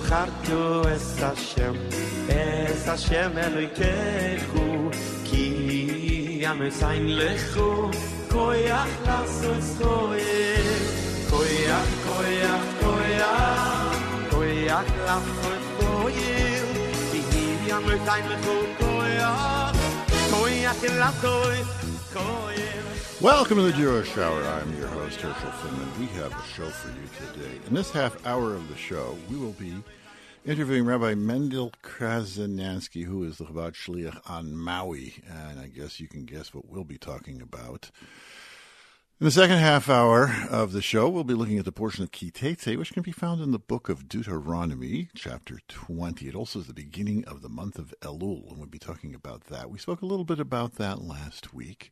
וזוכרתו את השם, את השם אלוהיכו, כי המסיין לכו, כויח לעשות כויח, כויח, כויח, כויח, כויח לעשות כויח, כי המסיין לכו, כויח, כויח לעשות כויח. Welcome to the Jewish Hour. I'm your host, Herschel Finman. We have a show for you today. In this half hour of the show, we will be interviewing Rabbi Mendel Krasnjansky, who is the Chabad Shliach on Maui. And I guess you can guess what we'll be talking about. In the second half hour of the show, we'll be looking at the portion of Ki Teitzei, which can be found in the book of Deuteronomy, chapter 20. It also is the beginning of the month of Elul, and we'll be talking about that. We spoke a little bit about that last week.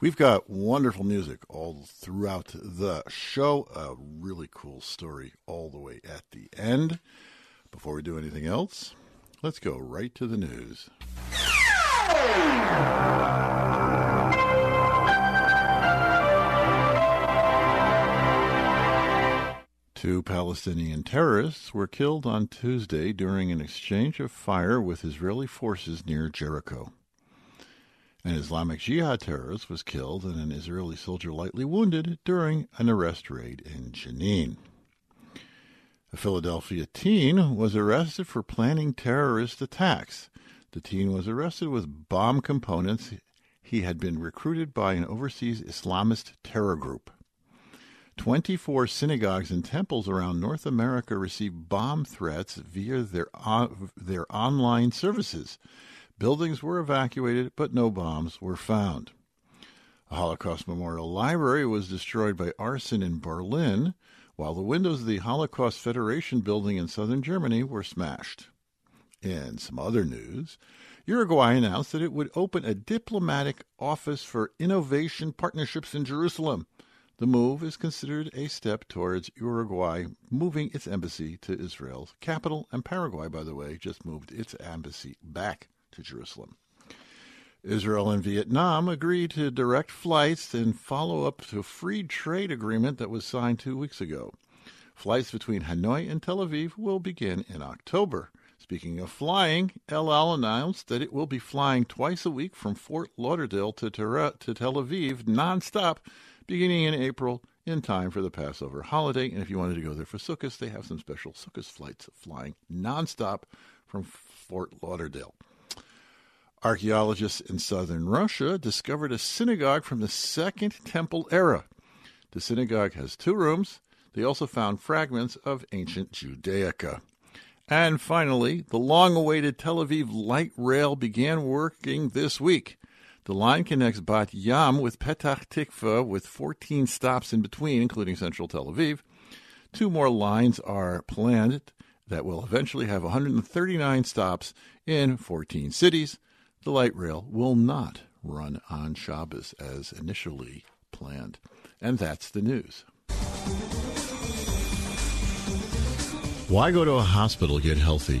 We've got wonderful music all throughout the show, a really cool story all the way at the end. Before we do anything else, let's go right to the news. Two Palestinian terrorists were killed on Tuesday during an exchange of fire with Israeli forces near Jericho. An Islamic Jihad terrorist was killed and an Israeli soldier lightly wounded during an arrest raid in Jenin. A Philadelphia teen was arrested for planning terrorist attacks. The teen was arrested with bomb components. He had been recruited by an overseas Islamist terror group. 24 synagogues and temples around North America received bomb threats via their, their online services. Buildings were evacuated, but no bombs were found. A Holocaust Memorial Library was destroyed by arson in Berlin, while the windows of the Holocaust Federation building in southern Germany were smashed. In some other news, Uruguay announced that it would open a diplomatic office for innovation partnerships in Jerusalem. The move is considered a step towards Uruguay moving its embassy to Israel's capital, and Paraguay, by the way, just moved its embassy back to Jerusalem. Israel and Vietnam agreed to direct flights and follow up to a free trade agreement that was signed two weeks ago. Flights between Hanoi and Tel Aviv will begin in October. Speaking of flying, El Al announced that it will be flying twice a week from Fort Lauderdale to, to Tel Aviv nonstop beginning in April in time for the Passover holiday. And if you wanted to go there for Sukkot, they have some special Sukkot flights flying nonstop from Fort Lauderdale. Archaeologists in southern Russia discovered a synagogue from the Second Temple era. The synagogue has two rooms. They also found fragments of ancient Judaica. And finally, the long awaited Tel Aviv light rail began working this week. The line connects Bat Yam with Petach Tikva with 14 stops in between, including central Tel Aviv. Two more lines are planned that will eventually have 139 stops in 14 cities. The light rail will not run on Shabbos as initially planned. And that's the news. Why go to a hospital to get healthy?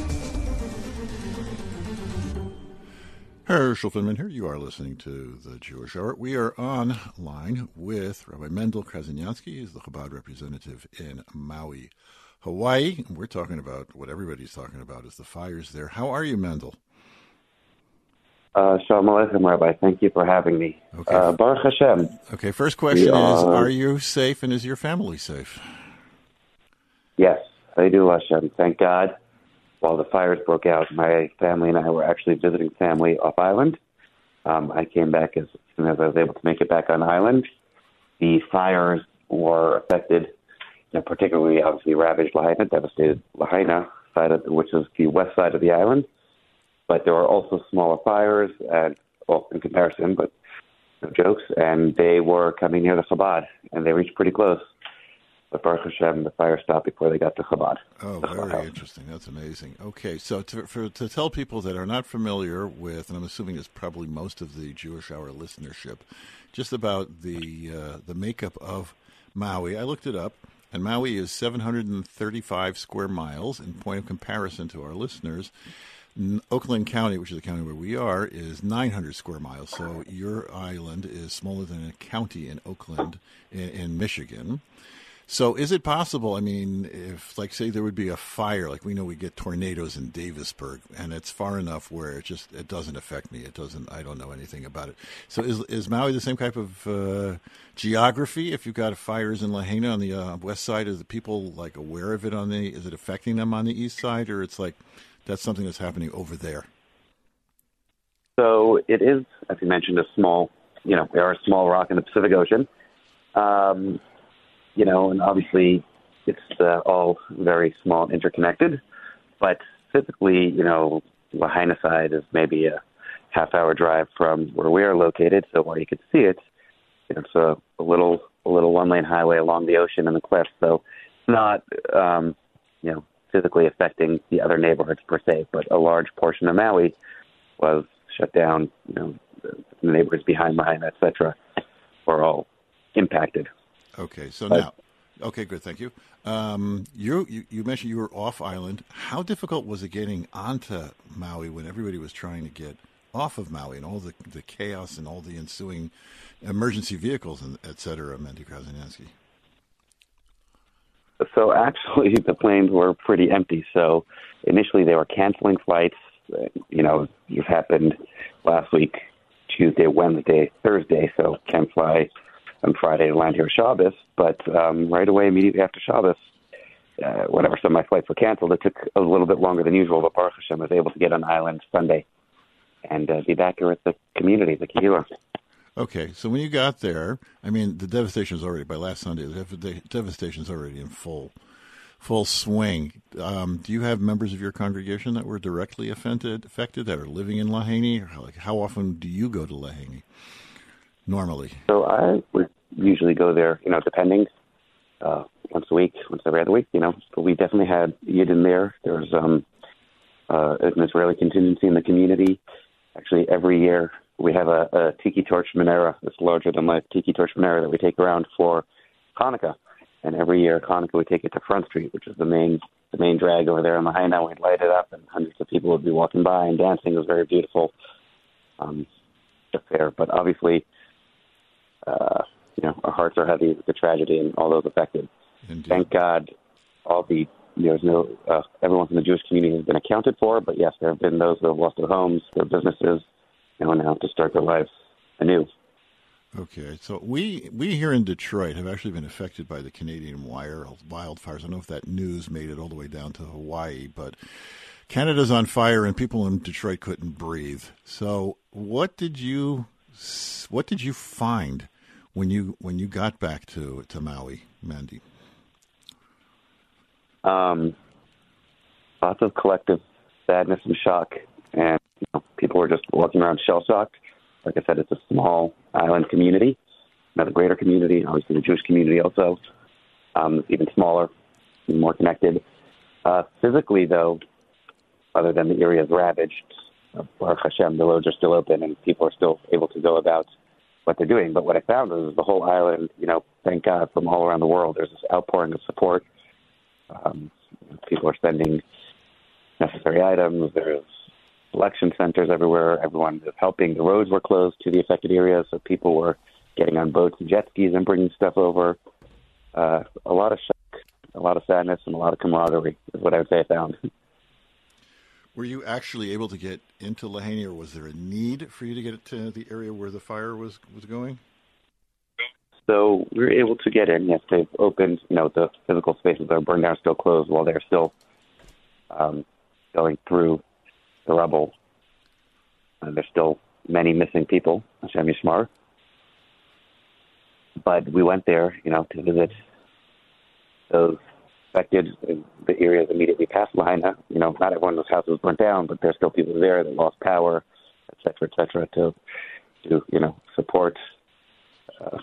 Herschel Finman here. You are listening to the Jewish Hour. We are on line with Rabbi Mendel Krasnjansky. He's the Chabad representative in Maui, Hawaii. We're talking about what everybody's talking about is the fires there. How are you, Mendel? Uh, Shalom Aleichem, Rabbi. Thank you for having me. Okay. Uh, Baruch Hashem. Okay, first question is Are you safe and is your family safe? Yes, I do, Hashem. Thank God while the fires broke out, my family and I were actually visiting family off island. Um, I came back as soon as I was able to make it back on island. The fires were affected, you know, particularly obviously ravaged Lahaina, devastated Lahaina side of, which is the west side of the island. But there were also smaller fires, and well, in comparison, but no jokes. And they were coming near the Chabad, and they reached pretty close. But Baruch Hashem, the fire stopped before they got to Chabad. Oh, very interesting. That's amazing. Okay, so to, for, to tell people that are not familiar with, and I'm assuming it's probably most of the Jewish Hour listenership, just about the uh, the makeup of Maui. I looked it up, and Maui is 735 square miles. In point of comparison to our listeners, Oakland County, which is the county where we are, is 900 square miles. So your island is smaller than a county in Oakland, in, in Michigan. So, is it possible? I mean, if, like, say, there would be a fire, like we know we get tornadoes in Davisburg, and it's far enough where it just it doesn't affect me. It doesn't. I don't know anything about it. So, is is Maui the same type of uh, geography? If you've got fires in Lahaina on the uh, west side, is the people like aware of it on the? Is it affecting them on the east side, or it's like that's something that's happening over there? So it is, as you mentioned, a small. You know, there are a small rock in the Pacific Ocean. Um, you know, and obviously it's uh, all very small and interconnected. But physically, you know, Lahaina side is maybe a half hour drive from where we are located, so where you could see it, it's a, a little a little one lane highway along the ocean and the cliffs, so it's not um, you know physically affecting the other neighborhoods per se, but a large portion of Maui was shut down. You know, the neighborhoods behind Lahaina, etc., were all impacted. Okay, so now, okay, good, thank you. Um, you, you, you mentioned you were off island. How difficult was it getting onto Maui when everybody was trying to get off of Maui and all the the chaos and all the ensuing emergency vehicles and et cetera, Mendy Krasnjansky? So actually, the planes were pretty empty. So initially, they were canceling flights. You know, it happened last week, Tuesday, Wednesday, Thursday. So can't fly on Friday to land here Shabbos, but um, right away, immediately after Shabbos, uh, whenever some of my flights were canceled, it took a little bit longer than usual, but Baruch Hashem was able to get on island Sunday and uh, be back here with the community, the Kehillah. Okay, so when you got there, I mean, the devastation is already by last Sunday. The devastation is already in full, full swing. Um, do you have members of your congregation that were directly affected, affected that are living in Lahaina? How, like, how often do you go to Lahaina? Normally? So I would usually go there, you know, depending, uh, once a week, once every other week, you know. But we definitely had Yidden there. There was um, uh, an Israeli contingency in the community. Actually, every year we have a, a tiki torch menorah that's larger than life tiki torch menorah that we take around for Hanukkah. And every year, Hanukkah, we take it to Front Street, which is the main the main drag over there on the high Lahaina. We'd light it up, and hundreds of people would be walking by and dancing. It was very beautiful um, affair. But obviously, uh, you know, our hearts are heavy with the tragedy and all those affected. Indeed. Thank God, all the there's no uh, everyone from the Jewish community has been accounted for, but yes, there have been those who have lost their homes, their businesses. Know, now to start their lives anew. Okay, so we we here in Detroit have actually been affected by the Canadian wire wildfires. I don't know if that news made it all the way down to Hawaii, but Canada's on fire and people in Detroit couldn't breathe. So, what did you what did you find when you when you got back to to Maui, Mandy? Um, lots of collective sadness and shock, and you know, people were just walking around shell shocked like I said, it's a small island community, not a greater community. Obviously, the Jewish community also um, even smaller, more connected. Uh, physically, though, other than the areas ravaged, uh, Baruch Hashem, the roads are still open and people are still able to go about what they're doing. But what I found is the whole island, you know, thank God, from all around the world, there's this outpouring of support. Um, people are sending necessary items. There's collection centers everywhere. Everyone is helping. The roads were closed to the affected areas, so people were getting on boats and jet skis and bringing stuff over. Uh, a lot of shock, a lot of sadness, and a lot of camaraderie is what I would say I found. Were you actually able to get into Lahaina, or was there a need for you to get to the area where the fire was was going? So we were able to get in. Yes, they've opened. You know, the physical spaces that are burned down still closed while they're still um, going through the rubble. Uh, there's still many missing people, Hashem Yishmar. But we went there, you know, to visit those affected the areas immediately past Lahaina. You know, not everyone's house was burnt down, but there's still people there that lost power, et cetera, et cetera, to, to you know, support, uh,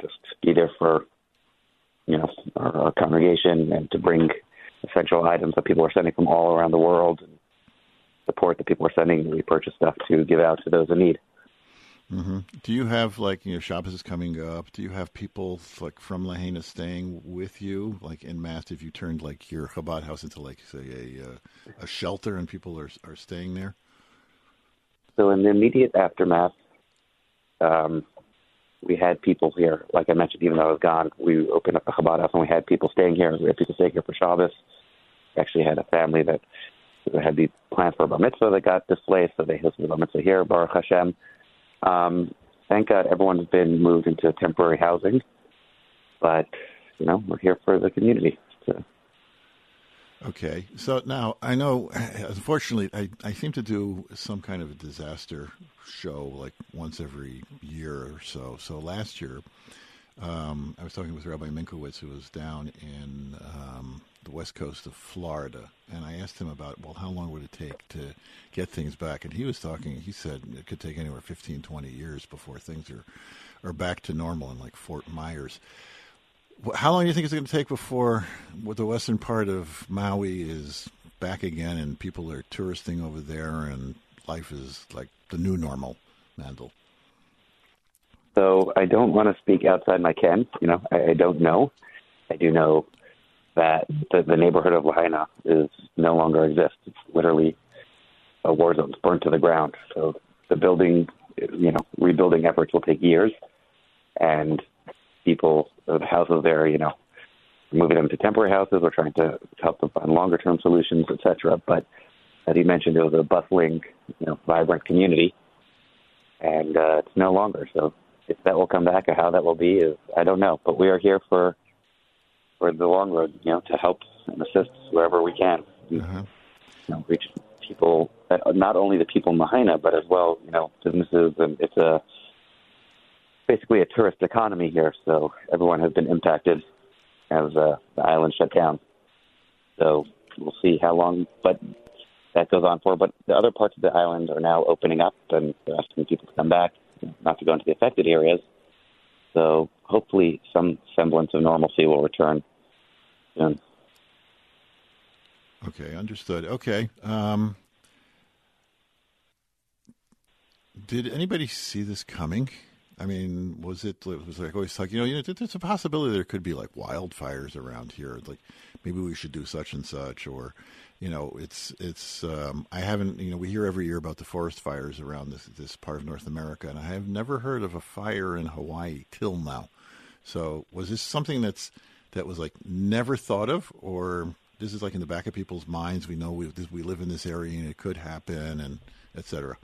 just be there for, you know, our, our congregation and to bring essential items that people are sending from all around the world and support that people are sending to repurchase stuff to give out to those in need. Mm-hmm. Do you have like you know Shabbos is coming up? Do you have people like from Lahaina staying with you, like in mass? If you turned like your Chabad house into like say a uh, a shelter and people are are staying there? So in the immediate aftermath, um, we had people here. Like I mentioned, even though I was gone, we opened up the Chabad house and we had people staying here. We had people staying here for Shabbos. We actually had a family that had these plans for a bar mitzvah that got displaced, so they hosted the bar mitzvah here, Baruch Hashem. Um, thank God everyone's been moved into temporary housing, but you know we're here for the community. So. Okay, so now I know. Unfortunately, I, I seem to do some kind of a disaster show like once every year or so. So last year, um, I was talking with Rabbi Minkowitz, who was down in um, the west coast of Florida, and I asked him about, well, how long would it take to get things back? And he was talking, he said it could take anywhere 15, 20 years before things are, are back to normal in like Fort Myers. How long do you think it's going to take before the western part of Maui is back again and people are touristing over there and life is like the new normal, Mandel? So I don't want to speak outside my ken. You know, I, I don't know. I do know that the, the neighborhood of Lahaina is no longer exists. It's literally a war zone. It's burnt to the ground. So the building, you know, rebuilding efforts will take years, and people, the houses there, you know, moving them to temporary houses. We're trying to help them find longer term solutions, etc. But as you mentioned, it was a bustling, you know, vibrant community, and uh, it's no longer. So if that will come back or how that will be is I don't know. But we are here for for the long road, you know, to help and assist wherever we can. Uh-huh. You know, reach people, uh, not only the people in Lahaina, but as well, you know, businesses. And it's a basically a tourist economy here, so everyone has been impacted as uh, the island shut down. So we'll see how long, but that goes on for. But the other parts of the island are now opening up, and they're asking people to come back, not to go into the affected areas. So hopefully, some semblance of normalcy will return soon. Okay, understood. Okay. Um, did anybody see this coming? I mean, was it was like always like you know, you know, there's a possibility there could be like wildfires around here. Like maybe we should do such and such, or you know, it's it's. Um, I haven't you know we hear every year about the forest fires around this this part of North America, and I have never heard of a fire in Hawaii till now. So was this something that's that was like never thought of, or this is like in the back of people's minds? We know we we live in this area and it could happen, and etc.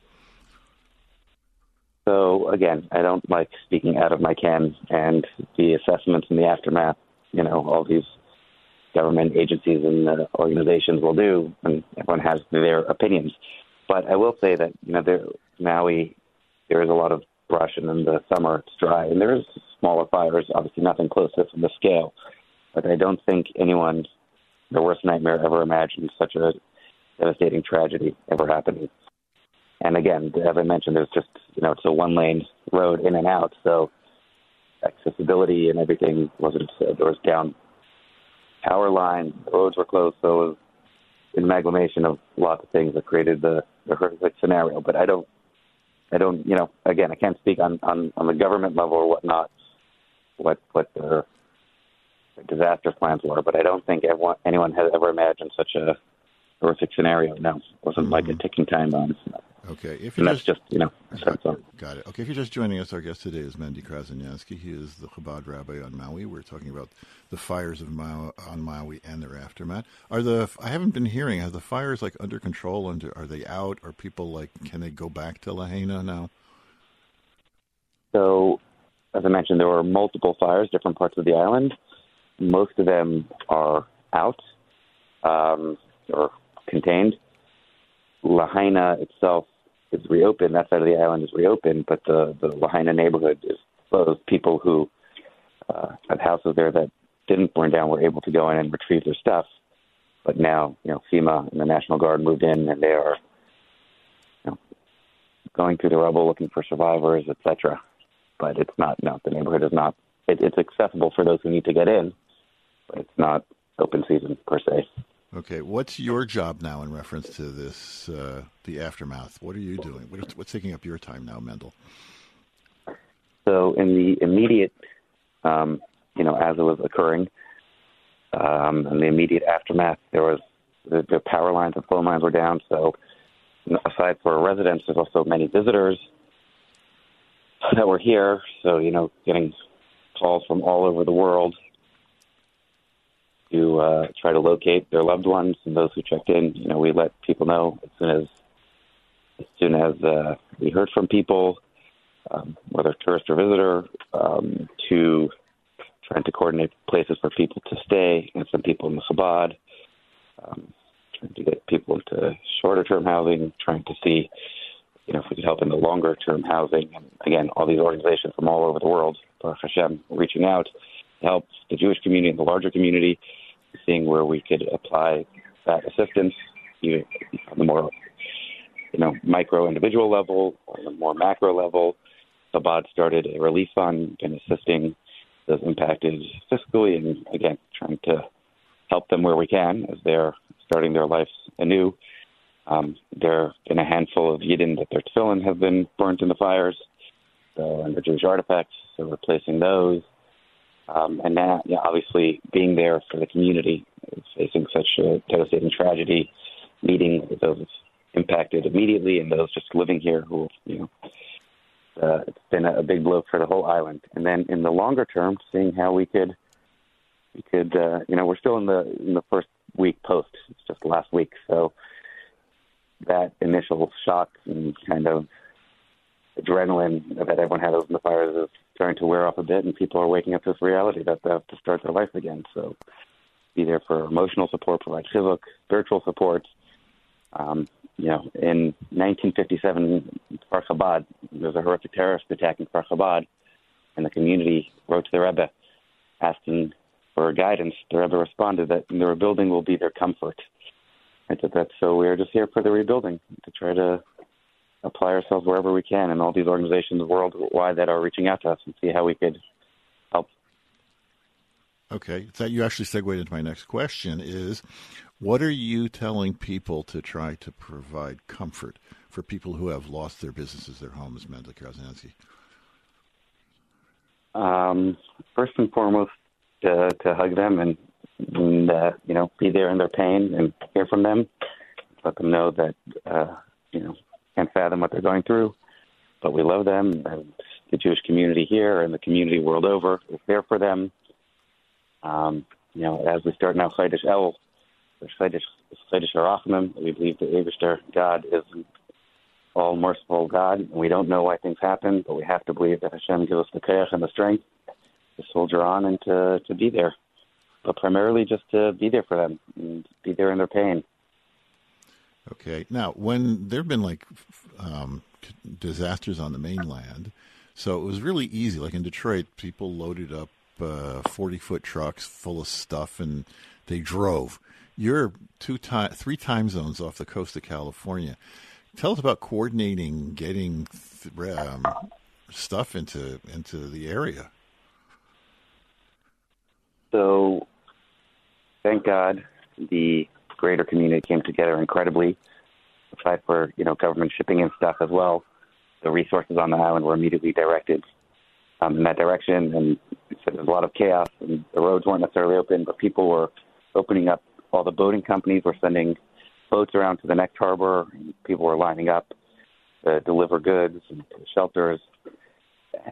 So again, I don't like speaking out of my can and the assessments and the aftermath. You know, all these government agencies and uh, organizations will do, and everyone has their opinions. But I will say that you know, there, Maui, there is a lot of brush, and in the summer it's dry, and there is smaller fires. Obviously, nothing close to this on the scale. But I don't think anyone, the worst nightmare ever imagined, such a devastating tragedy ever happening. And again, as I mentioned, there's just you know it's a one lane road in and out, so accessibility and everything wasn't uh, there was down power lines, roads were closed, so it was an amalgamation of lots of things that created the, the horrific scenario. But I don't, I don't, you know, again, I can't speak on on, on the government level or whatnot, what what their disaster plans were. But I don't think everyone, anyone has ever imagined such a horrific scenario. No, it wasn't mm-hmm. like a ticking time bomb. Okay, if you just, just, you know, got, got, it. Okay, if you're just joining us, our guest today is Mendy Krasnjansky. He is the Chabad rabbi on Maui. We're talking about the fires of Maui, on Maui and their aftermath. Are the I haven't been hearing. Have the fires like under control? And are they out? Are people like can they go back to Lahaina now? So, as I mentioned, there were multiple fires, different parts of the island. Most of them are out um, or contained. Lahaina itself is reopened. That side of the island is reopened, but the the Lahaina neighborhood is closed. People who uh, had houses there that didn't burn down were able to go in and retrieve their stuff. But now, you know, FEMA and the National Guard moved in, and they are you know, going through the rubble looking for survivors, etc. But it's not. No, the neighborhood is not. It, it's accessible for those who need to get in, it's not open season per se. Okay, what's your job now in reference to this, uh, the aftermath? What are you doing? What's, what's taking up your time now, Mendel? So, in the immediate, um, you know, as it was occurring, um, in the immediate aftermath, there was the, the power lines and phone lines were down. So, aside for residents, there's also many visitors that were here. So, you know, getting calls from all over the world to uh, try to locate their loved ones and those who checked in. You know, we let people know as soon as as soon as uh, we heard from people, um, whether tourist or visitor, um, to trying to coordinate places for people to stay and some people in the Chabad, um, trying to get people into shorter term housing, trying to see you know if we could help in the longer term housing. And again, all these organizations from all over the world, Baruch Hashem, reaching out help the Jewish community and the larger community seeing where we could apply that assistance either on the more you know micro individual level or the more macro level. Chabad started a relief fund and assisting those impacted fiscally and again trying to help them where we can as they're starting their lives anew. Um, there been a handful of Yidden that their tefillin have been burnt in the fires, so, and the Jewish artifacts, so replacing those. Um, and now, yeah, obviously, being there for the community, facing such a devastating tragedy, meeting those impacted immediately and those just living here who, you know, uh, it's been a, big blow for the whole island. And then in the longer term, seeing how we could, we could, uh, you know, we're still in the in the first week post. It's just last week, so that initial shock and kind of adrenaline that everyone had in the fires is starting to wear off a bit, and people are waking up to this reality that they have to start their life again. So, be there for emotional support, provide chizuk, spiritual support. Um, you know, in 1957, Kfar Chabad, there was a horrific terrorist attack in Kfar Chabad, and the community wrote to the Rebbe asking for guidance. The Rebbe responded that the rebuilding will be their comfort. I said that so we are just here for the rebuilding to try to apply ourselves wherever we can, and all these organizations worldwide that are reaching out to us and see how we could help. Okay, that you actually segued into my next question: is what are you telling people to try to provide comfort for people who have lost their businesses, their homes, Mendel Krasnjansky? Um, first and foremost, to, to hug them and, and uh, you know be there in their pain and hear from them. Let them know that uh, you know can't fathom what they're going through, but we love them, and the Jewish community here and the community world over is there for them. Um, you know, as we start now Chodesh El, Chodesh Arachim, we believe the Eberster God is all merciful God. We don't know why things happen, but we have to believe that Hashem gives us the koach and the strength to soldier on and to, to be there. But primarily just to be there for them and be there in their pain. Okay. Now, when there have been like um, disasters on the mainland, so it was really easy. Like in Detroit, people loaded up forty uh, foot trucks full of stuff and they drove. You're two time, three time zones off the coast of California. Tell us about coordinating getting um, stuff into into the area. So, thank God, the greater community came together incredibly. Aside for you know government shipping and stuff as well, the resources on the island were immediately directed um, in that direction, and so there was a lot of chaos, and the roads weren't necessarily open, but people were opening up. All the boating companies were sending boats around to the next harbor. And people were lining up to deliver goods and to shelters,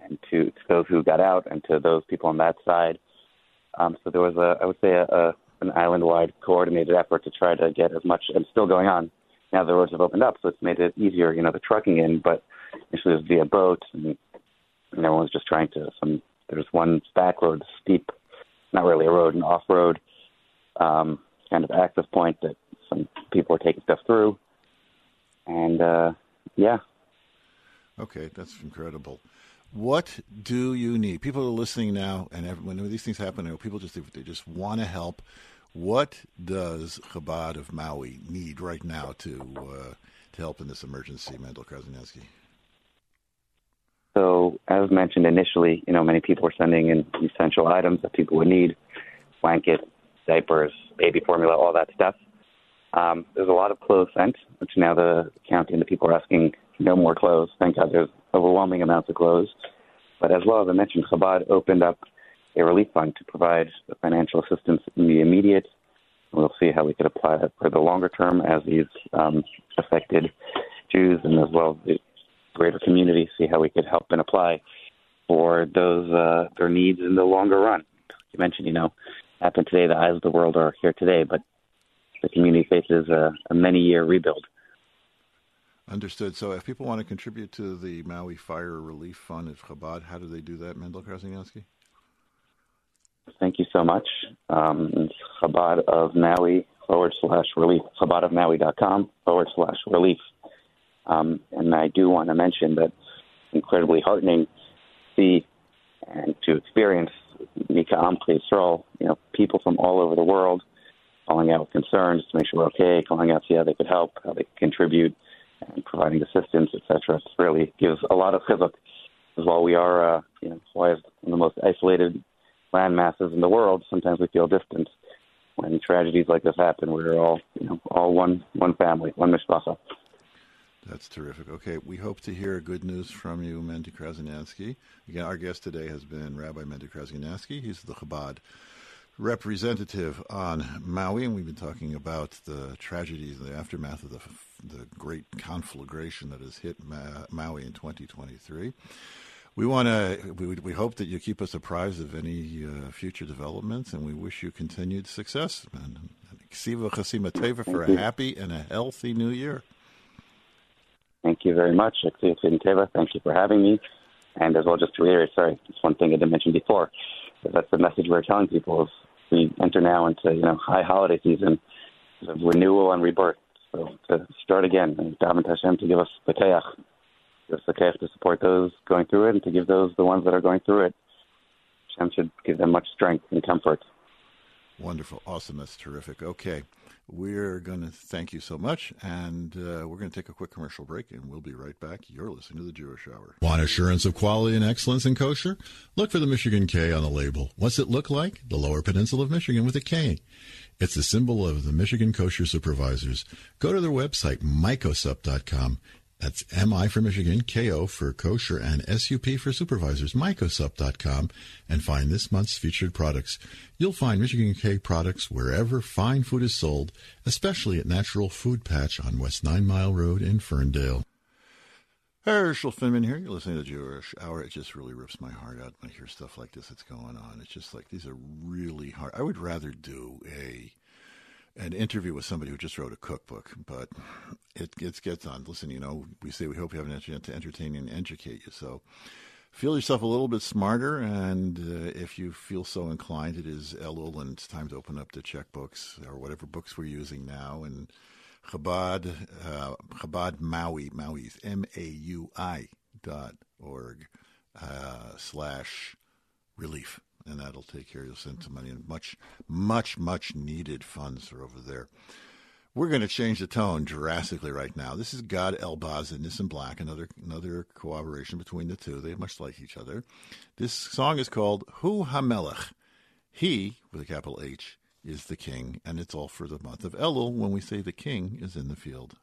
and to, to those who got out, and to those people on that side. Um, so there was a, I would say, a, a an island-wide coordinated effort to try to get as much, and still going on. Now the roads have opened up, so it's made it easier, you know, the trucking in. But initially it was via boat, and everyone was just trying to. Some there's one back road, steep, not really a road, an off-road um, kind of access point that some people are taking stuff through, and uh, yeah. Okay, that's incredible. What do you need? People are listening now, and when these things happen, people just they just want to help. What does Chabad of Maui need right now to uh, to help in this emergency, Mendel Krasnjansky? So, as mentioned initially, you know, many people are sending in essential items that people would need: blankets, diapers, baby formula, all that stuff. Um, there's a lot of clothes sent, which now the county and the people are asking no more clothes. Thank God there's overwhelming amounts of clothes. But as well as I mentioned, Chabad opened up a relief fund to provide financial assistance in the immediate. We'll see how we could apply that for the longer term as these um, affected Jews and as well as the greater community, see how we could help and apply for those uh, their needs in the longer run. You mentioned, you know, happened today. The eyes of the world are here today, but the community faces a, a many year rebuild. Understood. So, if people want to contribute to the Maui Fire Relief Fund of Chabad, how do they do that, Mendel Krasnjansky? Thank you so much. Um, Chabad of Maui forward slash relief, chabadofmaui.com forward slash relief. Um, and I do want to mention that incredibly heartening to see and to experience Mika Yisrael, you know, people from all over the world calling out with concerns to make sure we're okay, calling out to see how they could help, how they could contribute and providing assistance, etc. It really gives a lot of chizuk. As well, we are, uh, you know, one of the most isolated land masses in the world. Sometimes we feel distant when tragedies like this happen. We're all, you know, all one one family, one mishpacha. That's terrific. Okay, we hope to hear good news from you, Mendy Krasnjansky. Again, our guest today has been Rabbi Mendy Krasnjansky. He's the Chabad representative on Maui, and we've been talking about the tragedies, and the aftermath of the the great conflagration that has hit Ma- Maui in 2023. We want to. We, we hope that you keep us apprised of any uh, future developments, and we wish you continued success. And Ksiva Chasima Teva for a happy and a healthy new year. Thank you very much, Teva. Thank you for having me. And as well, just to reiterate, sorry, it's one thing I didn't mention before. That's the message we're telling people is we enter now into you know high holiday season of renewal and rebirth. So to start again and daven Hashem to give us the koach, give us the koach to support those going through it, and to give those the ones that are going through it. Hashem should give them much strength and comfort. Wonderful, awesome, that's terrific. Okay, we're going to thank you so much, and uh, we're going to take a quick commercial break, and we'll be right back. You're listening to the Jewish Hour. Want assurance of quality and excellence in kosher? Look for the Michigan K on the label. What's it look like? The Lower Peninsula of Michigan with a K. It's the symbol of the Michigan Kosher Supervisors. Go to their website, mikosup.com. That's MI for Michigan, KO for kosher, and SUP for supervisors, mikosup.com, and find this month's featured products. You'll find Michigan K products wherever fine food is sold, especially at Natural Food Patch on West Nine Mile Road in Ferndale. Herschel Finman here. You're listening to the Jewish Hour. It just really rips my heart out when I hear stuff like this that's going on. It's just like these are really hard. I would rather do a an interview with somebody who just wrote a cookbook, but it, it gets on. Listen, you know, we say we hope you have an internet to entertain and educate you. So feel yourself a little bit smarter, and uh, if you feel so inclined, it is Elul, and it's time to open up the checkbooks or whatever books we're using now. And Chabad, uh, Chabad Maui, Maui's M A U I dot org uh, slash relief and that'll take care. You'll send some money, and much, much, much needed funds are over there. We're going to change the tone drastically right now. This is Gad Elbaz and Nissim Black, another another cooperation between the two. They much like each other. This song is called Hu Hamelech. He, with a capital H, is the king, and it's all for the month of Elul when we say the king is in the field.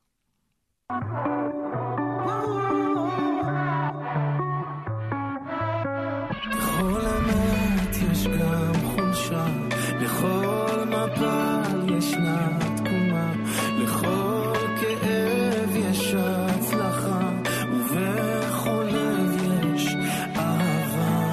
יש גם חולשה, לכל מפל ישנה תקומה, לכל כאב יש הצלחה, ובכל לב יש אהבה.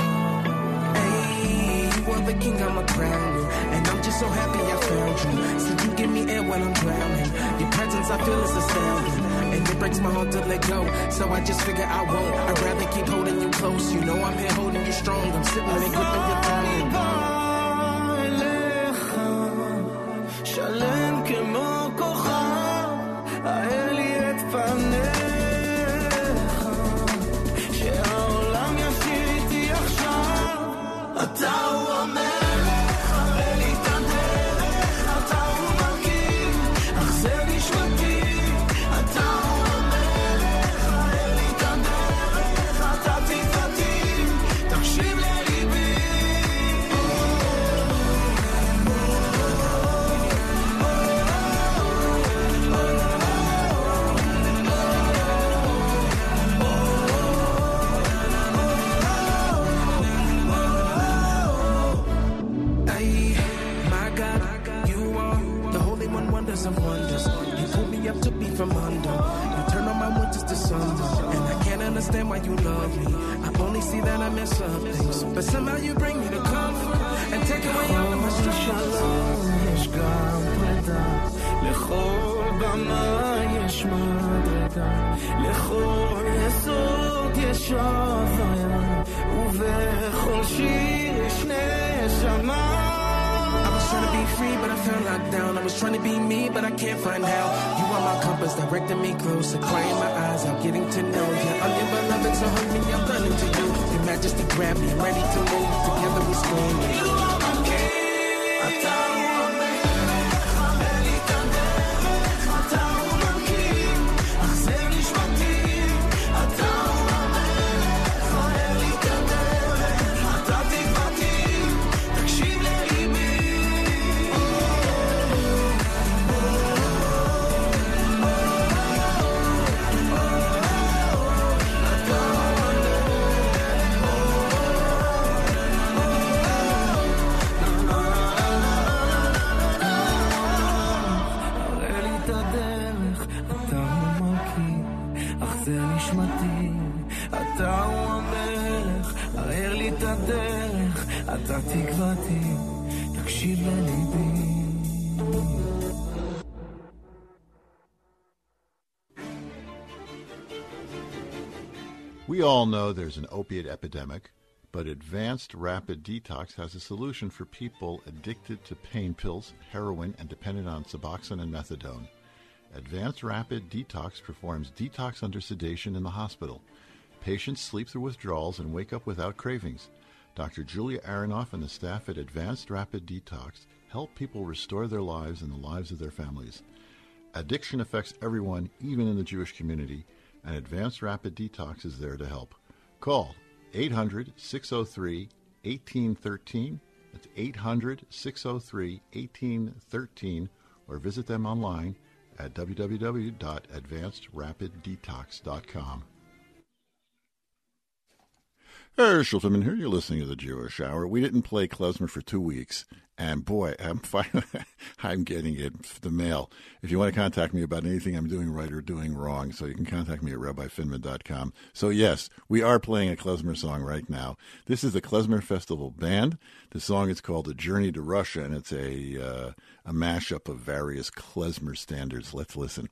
Hey, you are the king, I'm a crown and I'm just so happy I found you. Give me air when I'm drowning. Your presence I feel is astounding. And it breaks my heart to let go. So I just figure I won't. I'd rather keep holding you close. You know I'm here holding you strong. I'm sitting there gripping your throne. הדרך, אתה תקוותי, תקשיב לליבי. We all know there's an opiate epidemic, but Advanced Rapid Detox has a solution for people addicted to pain pills, heroin, and dependent on Suboxone and Methadone. Advanced Rapid Detox performs detox under sedation in the hospital. Patients sleep through withdrawals and wake up without cravings. Dr. Julia Aronoff and the staff at Advanced Rapid Detox help people restore their lives and the lives of their families. Addiction affects everyone, even in the Jewish community, and Advanced Rapid Detox is there to help. Call 800 603 1813. That's 800 603 1813, or visit them online at www.advancedrapiddetox.com. Herschel Finman here. You're listening to the Jewish Hour. We didn't play klezmer for two weeks, and boy, I'm finally, I'm getting it the mail. If you want to contact me about anything I'm doing right or doing wrong, so you can contact me at rabbifinman.com. So yes, we are playing a klezmer song right now. This is the Klezmer Festival Band. The song is called "A Journey to Russia," and it's a uh, a mashup of various klezmer standards. Let's listen.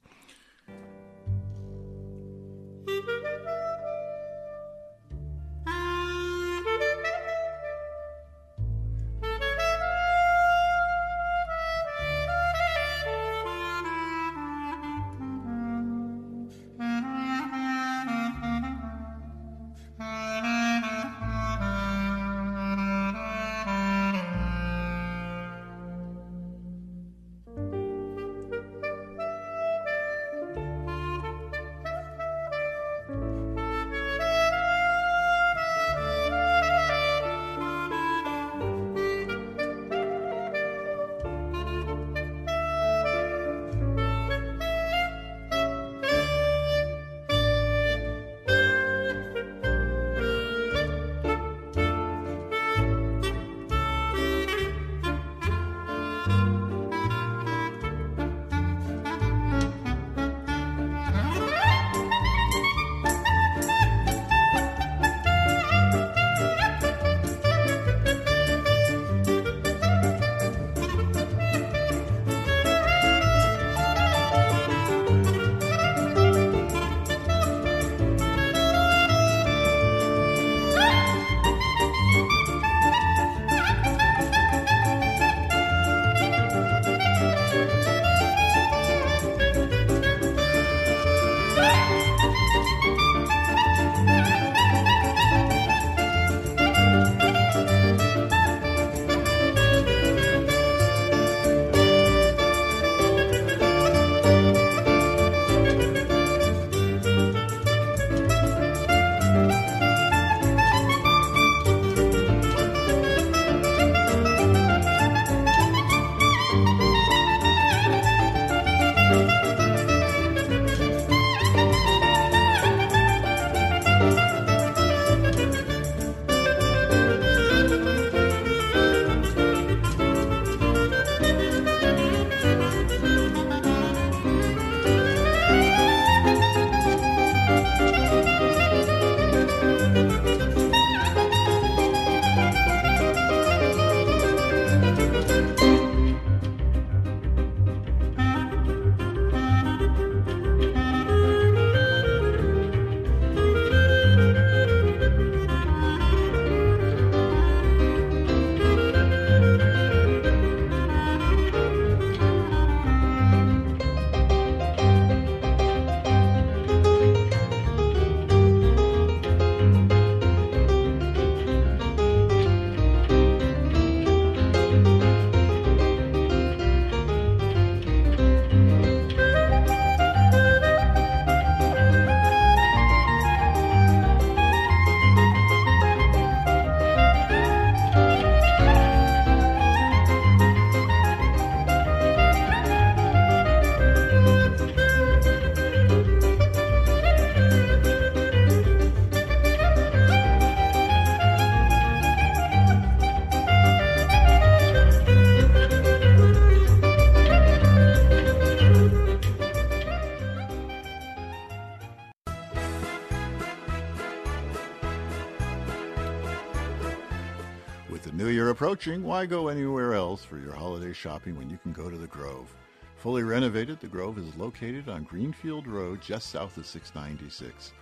With the new year approaching, why go anywhere else for your holiday shopping when you can go to the Grove? Fully renovated, the Grove is located on Greenfield Road just south of 696.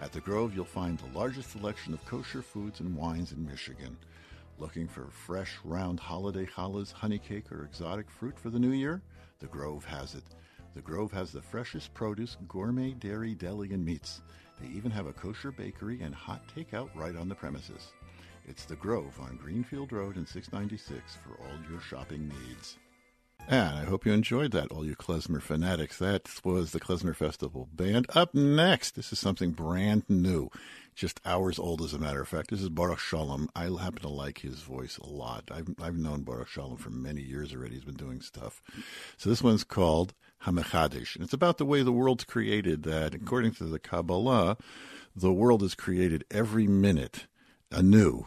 At the Grove, you'll find the largest selection of kosher foods and wines in Michigan. Looking for fresh, round holiday challahs, honey cake, or exotic fruit for the new year? The Grove has it. The Grove has the freshest produce, gourmet dairy, deli, and meats. They even have a kosher bakery and hot takeout right on the premises. It's The Grove on Greenfield Road in 696 for all your shopping needs. And I hope you enjoyed that, all you klezmer fanatics. That was the Klezmer Festival Band. Up next, this is something brand new, just hours old, as a matter of fact. This is Baruch Shalom. I happen to like his voice a lot. I've, I've known Baruch Shalom for many years already. He's been doing stuff. So this one's called Hamechadish, and it's about the way the world's created. That according to the Kabbalah, the world is created every minute anew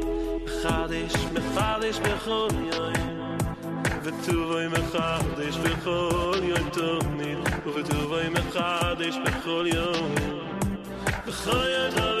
מחדש, מחדש בכל יום. וטובוי מחדש בכל יום תמיד. ובטובוי מחדש בכל יום. בכל יום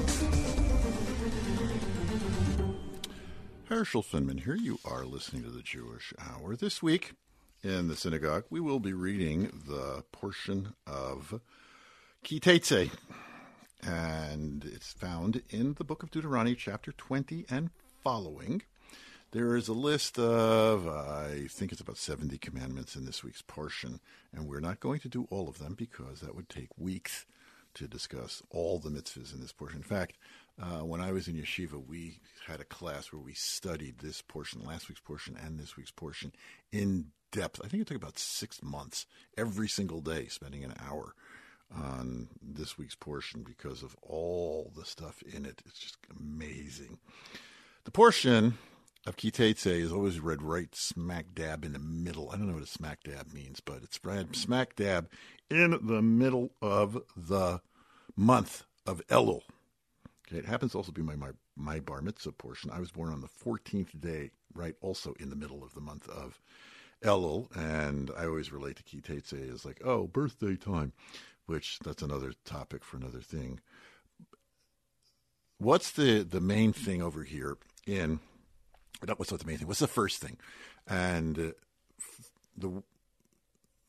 Herschel Finman here. You are listening to the Jewish Hour. This week in the synagogue, we will be reading the portion of Ki Teitzei, and it's found in the book of Deuteronomy, chapter 20 and following. There is a list of, I think it's about 70 commandments in this week's portion, and we're not going to do all of them because that would take weeks to discuss all the mitzvahs in this portion. In fact, uh, when I was in yeshiva, we had a class where we studied this portion, last week's portion, and this week's portion in depth. I think it took about six months, every single day, spending an hour on this week's portion because of all the stuff in it. It's just amazing. The portion of Ki Teitzei is always read right smack dab in the middle. I don't know what a smack dab means, but it's read smack dab in the middle of the month of Elul. It happens to also be my, my my bar mitzvah portion. I was born on the 14th day, right, also in the middle of the month of Elul, and I always relate to Ki Teitzei as like, oh, birthday time, which that's another topic for another thing. What's the the main thing over here in? Not what's not the main thing. What's the first thing? And uh, the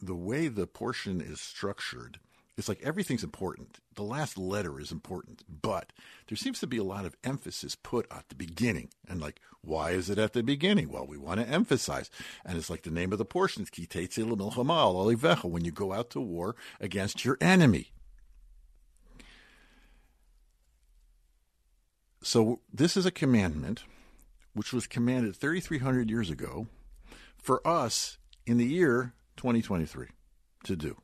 the way the portion is structured, it's like everything's important. The last letter is important, but there seems to be a lot of emphasis put at the beginning. And like, why is it at the beginning? Well, we want to emphasize. And it's like the name of the portion L'Milchama Al Olivecha, when you go out to war against your enemy. So this is a commandment which was commanded 3,300 years ago for us in the year 2023 to do.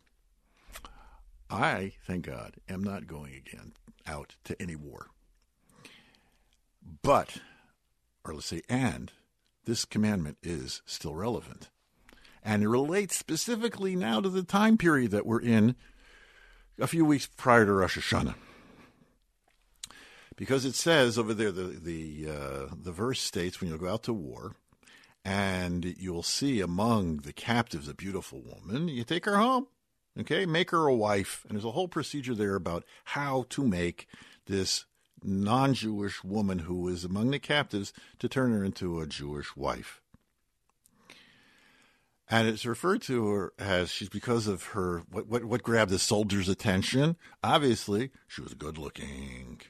I, thank God, am not going again out to any war. But, or let's say, and, this commandment is still relevant. And it relates specifically now to the time period that we're in a few weeks prior to Rosh Hashanah. Because it says over there, the, the, uh, the verse states when you go out to war, and you'll see among the captives a beautiful woman, you take her home. Okay, make her a wife. And there's a whole procedure there about how to make this non Jewish woman who is among the captives to turn her into a Jewish wife. And it's referred to her as she's because of her what what, what grabbed the soldier's attention. Obviously, she was good looking.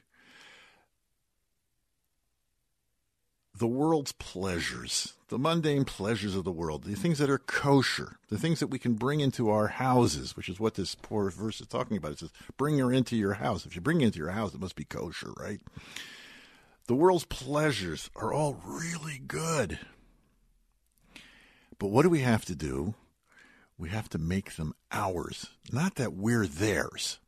the world's pleasures, the mundane pleasures of the world, the things that are kosher, the things that we can bring into our houses, which is what this poor verse is talking about. It says, bring her into your house. If you bring her into your house, it must be kosher, right? The world's pleasures are all really good. But what do we have to do? We have to make them ours. Not that we're theirs.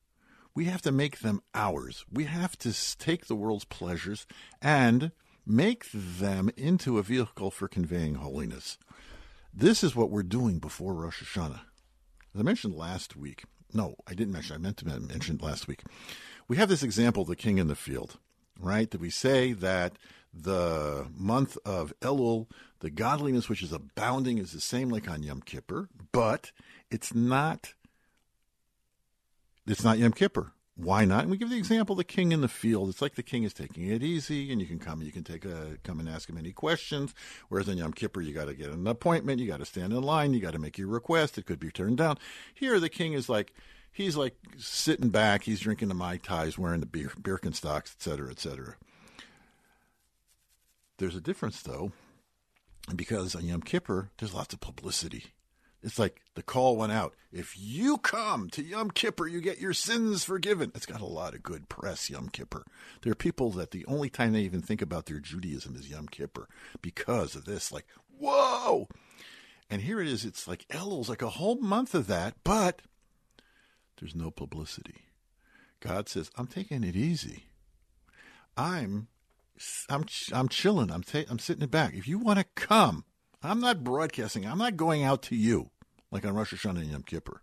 We have to make them ours. We have to take the world's pleasures and make them into a vehicle for conveying holiness. This is what we're doing before Rosh Hashanah. As I mentioned last week, no, I didn't mention, I meant to mention last week. We have this example of the king in the field, right? That we say that the month of Elul, the godliness which is abounding, is the same like on Yom Kippur, but it's not. It's not Yom Kippur. Why not? And we give the example the king in the field. It's like the king is taking it easy, and you can come you can take a come and ask him any questions. Whereas in Yom Kippur, you got to get an appointment, you got to stand in line, you got to make your request. It could be turned down. Here, the king is like he's like sitting back, he's drinking the mai tais, wearing the Birkenstocks, et cetera, et cetera. There's a difference though, because on Yom Kippur, there's lots of publicity. It's like the call went out. If you come to Yom Kippur, you get your sins forgiven. It's got a lot of good press, Yom Kippur. There are people that the only time they even think about their Judaism is Yom Kippur because of this. Like, whoa! And here it is. It's like Elul's like a whole month of that, but there's no publicity. God says, I'm taking it easy. I'm I'm I'm chilling. I'm ta- I'm sitting it back. If you want to come, I'm not broadcasting. I'm not going out to you like on Rosh Hashanah and Yom Kippur.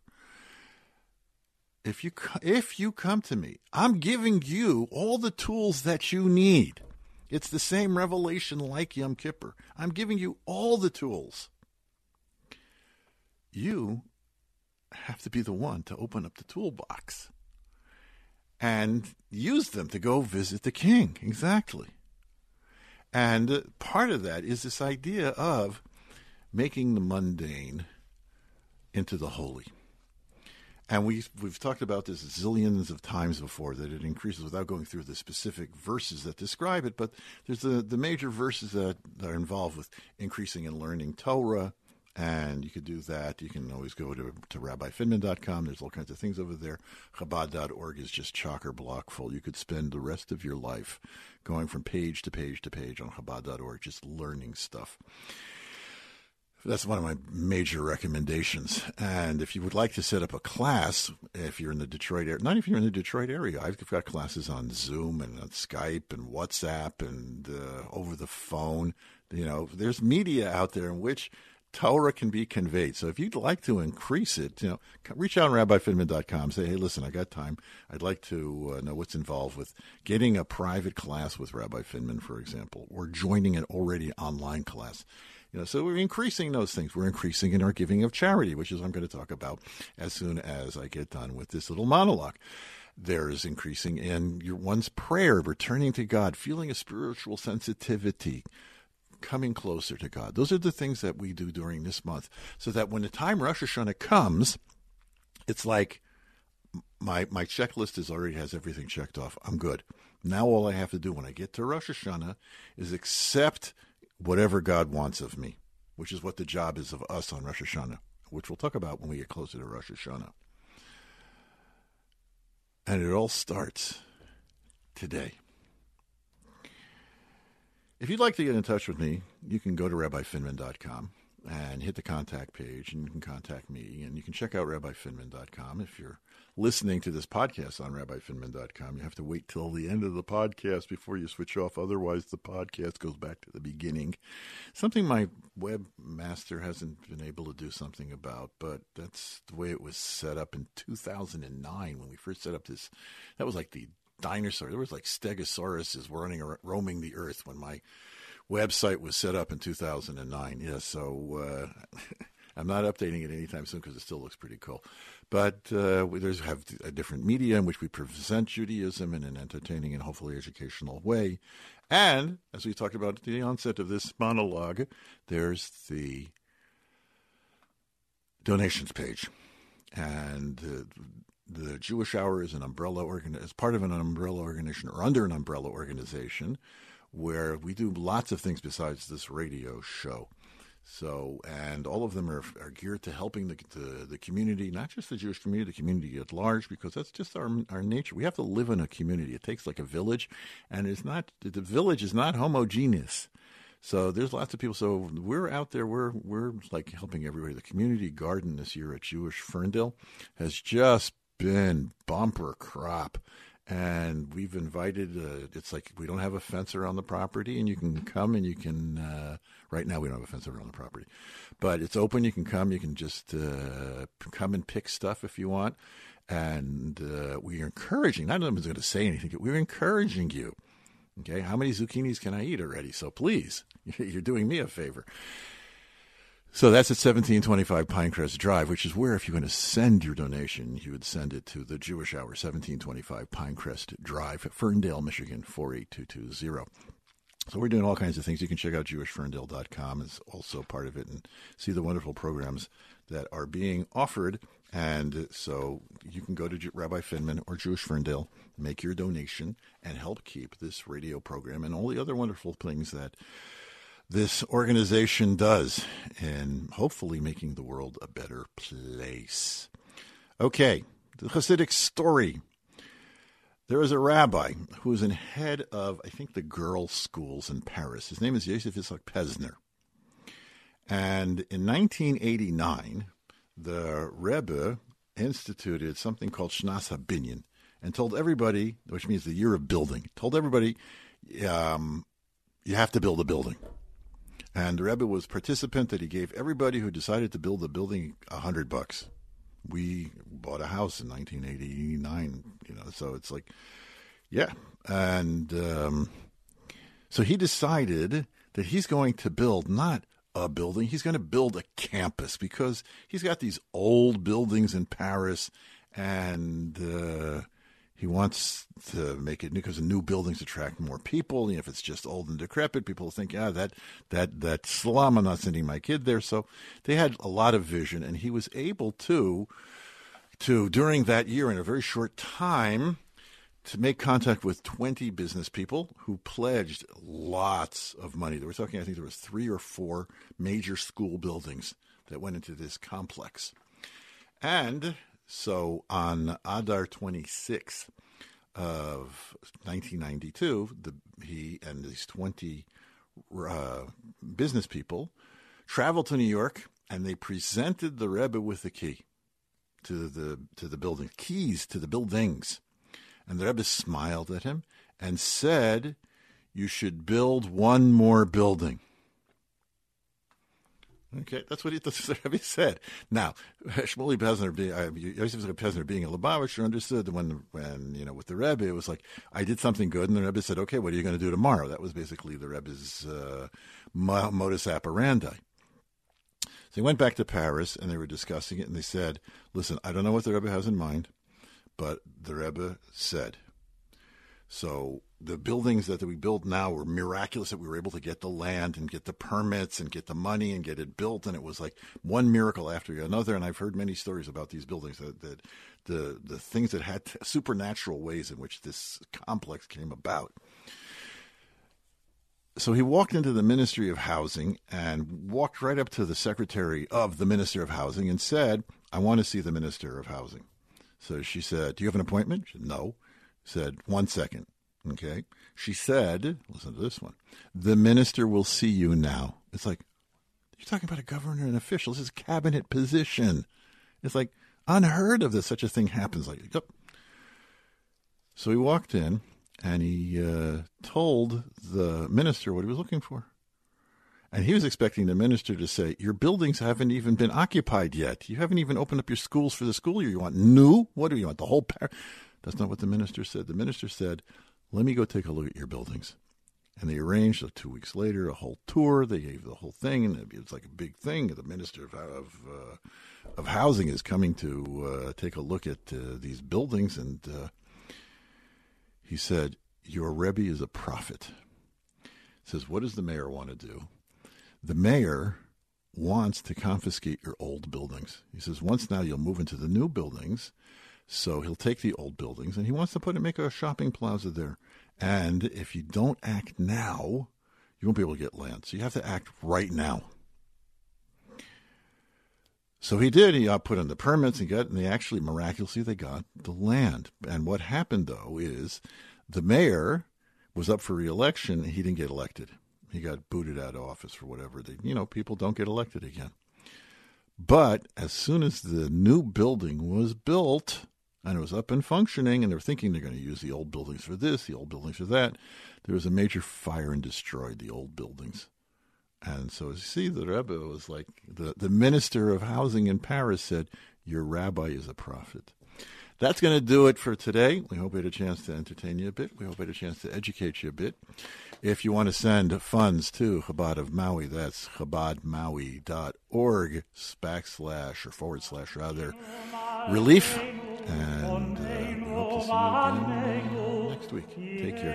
If you if you come to me, I'm giving you all the tools that you need. It's the same revelation like Yom Kippur. I'm giving you all the tools. You have to be the one to open up the toolbox and use them to go visit the king. Exactly. And part of that is this idea of making the mundane into the holy. And we, we've talked about this zillions of times before that it increases without going through the specific verses that describe it, but there's the, the major verses that are involved with increasing and learning Torah, and you could do that. You can always go to, to rabbifinman.com. There's all kinds of things over there. Chabad.org is just chocker block full. You could spend the rest of your life going from page to page to page on Chabad.org, just learning stuff. That's one of my major recommendations. And if you would like to set up a class, if you're in the Detroit area, not if you're in the Detroit area, I've got classes on Zoom and on Skype and WhatsApp and uh, over the phone. You know, there's media out there in which Torah can be conveyed. So if you'd like to increase it, you know, reach out on rabbifinman.com. Say, hey, listen, I got time. I'd like to uh, know what's involved with getting a private class with Rabbi Finman, for example, or joining an already online class. You know, so we're increasing those things. We're increasing in our giving of charity, which is I'm going to talk about as soon as I get done with this little monologue. There's increasing in your one's prayer, returning to God, feeling a spiritual sensitivity, coming closer to God. Those are the things that we do during this month, so that when the time Rosh Hashanah comes, it's like my my checklist is already has everything checked off. I'm good. Now all I have to do when I get to Rosh Hashanah is accept whatever God wants of me, which is what the job is of us on Rosh Hashanah, which we'll talk about when we get closer to Rosh Hashanah. And it all starts today. If you'd like to get in touch with me, you can go to rabbifinman.com and hit the contact page, and you can contact me. And you can check out rabbifinman.com. If you're listening to this podcast on rabbifinman.com, you have to wait till the end of the podcast before you switch off. Otherwise, the podcast goes back to the beginning. Something my webmaster hasn't been able to do something about, but that's the way it was set up in 2009 when we first set up this. That was like the dinosaur. There was like stegosauruses running roaming the earth when my website was set up in 2009. Yeah, so uh, I'm not updating it anytime soon because it still looks pretty cool. But uh, we there's have a different media in which we present Judaism in an entertaining and hopefully educational way. And as we talked about at the onset of this monologue, there's the donations page, and uh, the Jewish Hour is an umbrella organ part of an umbrella organization or under an umbrella organization where we do lots of things besides this radio show. So, and all of them are, are geared to helping the, the, the community, not just the Jewish community, the community at large, because that's just our our nature. We have to live in a community. It takes like a village, and it's not the village is not homogeneous. So there's lots of people. So we're out there. We're we're like helping everybody. The community garden this year at Jewish Ferndale has just been bumper crop. And we've invited. Uh, it's like we don't have a fence around the property, and you can come and you can. Uh, right now, we don't have a fence around the property, but it's open. You can come. You can just uh, come and pick stuff if you want. And uh, we are encouraging. Not everyone's going to say anything. We're encouraging you. Okay, how many zucchinis can I eat already? So please, you're doing me a favor. So that's at 1725 Pinecrest Drive, which is where, if you're going to send your donation, you would send it to the Jewish Hour, 1725 Pinecrest Drive, Ferndale, Michigan, 48220. So we're doing all kinds of things. You can check out jewishferndale.com is also part of it and see the wonderful programs that are being offered. And so you can go to Rabbi Finman or Jewish Ferndale, make your donation, and help keep this radio program and all the other wonderful things that this organization does in hopefully making the world a better place. Okay, the Hasidic story. There was a rabbi who was in head of, I think, the girls' schools in Paris. His name is Yosef Yitzhak Pevzner. And in 1989, the Rebbe instituted something called Shnas HaBinyan and told everybody, which means the year of building, told everybody, um, you have to build a building. And the Rebbe was participant that he gave everybody who decided to build the building a hundred bucks. We bought a house in 1989, you know, so it's like, yeah. And um, so he decided that he's going to build not a building, he's going to build a campus because he's got these old buildings in Paris and uh, he wants to make it new because new buildings attract more people. if it's just old and decrepit, people think, yeah, that that that slum. I'm not sending my kid there. So they had a lot of vision, and he was able to to during that year in a very short time to make contact with 20 business people who pledged lots of money. They were talking, I think there was three or four major school buildings that went into this complex. And so on Adar 26th of 1992, the, he and these 20 uh, business people traveled to New York, and they presented the Rebbe with the key to the to the building, keys to the buildings. And the Rebbe smiled at him and said, "You should build one more building." Okay, that's what he, Rebbe said. Now, Shmuley Pevzner, being, uh, Yosef Pevzner being a Lubavitcher, understood when, when, you know, with the Rebbe, it was like, I did something good, and the Rebbe said, okay, what are you going to do tomorrow? That was basically the Rebbe's uh, modus operandi. So he went back to Paris, and they were discussing it, and they said, listen, I don't know what the Rebbe has in mind, but the Rebbe said. So the buildings that we build now were miraculous that we were able to get the land and get the permits and get the money and get it built and it was like one miracle after another and I've heard many stories about these buildings that, that the the things that had supernatural ways in which this complex came about so he walked into the Ministry of Housing and walked right up to the secretary of the Minister of Housing and said, I want to see the Minister of Housing. So she said, Do you have an appointment? Said, no. Said, One second. Okay. She said, Listen to this one. The minister will see you now. It's like, You're talking about a governor and official. This is a cabinet position. It's like unheard of that such a thing happens. Like, yep. So he walked in and he uh, told the minister what he was looking for. And he was expecting the minister to say, Your buildings haven't even been occupied yet. You haven't even opened up your schools for the school year. You want new? What do you want? The whole par-? That's not what the minister said. The minister said, Let me go take a look at your buildings. And they arranged uh, two weeks later a whole tour. They gave the whole thing, and it was like a big thing. The minister of of, uh, of housing is coming to uh, take a look at uh, these buildings, and uh, he said, Your Rebbe is a prophet. He says, What does the mayor want to do? The mayor wants to confiscate your old buildings. He says, Once now you'll move into the new buildings. So he'll take the old buildings and he wants to put it, make a shopping plaza there. And if you don't act now, you won't be able to get land. So you have to act right now. So he did. He uh, put in the permits and got, and they actually miraculously they got the land. And what happened though is the mayor was up for reelection. He didn't get elected. He got booted out of office for whatever. They, you know, people don't get elected again. But as soon as the new building was built and it was up and functioning, and they're thinking they're going to use the old buildings for this, the old buildings for that, there was a major fire and destroyed the old buildings. And so, as you see, the Rebbe was like the, the minister of housing in Paris said, Your rabbi is a prophet. That's going to do it for today. We hope we had a chance to entertain you a bit. We hope we had a chance to educate you a bit. If you want to send funds to Chabad of Maui, that's chabadmaui.org backslash or forward slash rather relief. And uh, hope to see you again next week. Take care.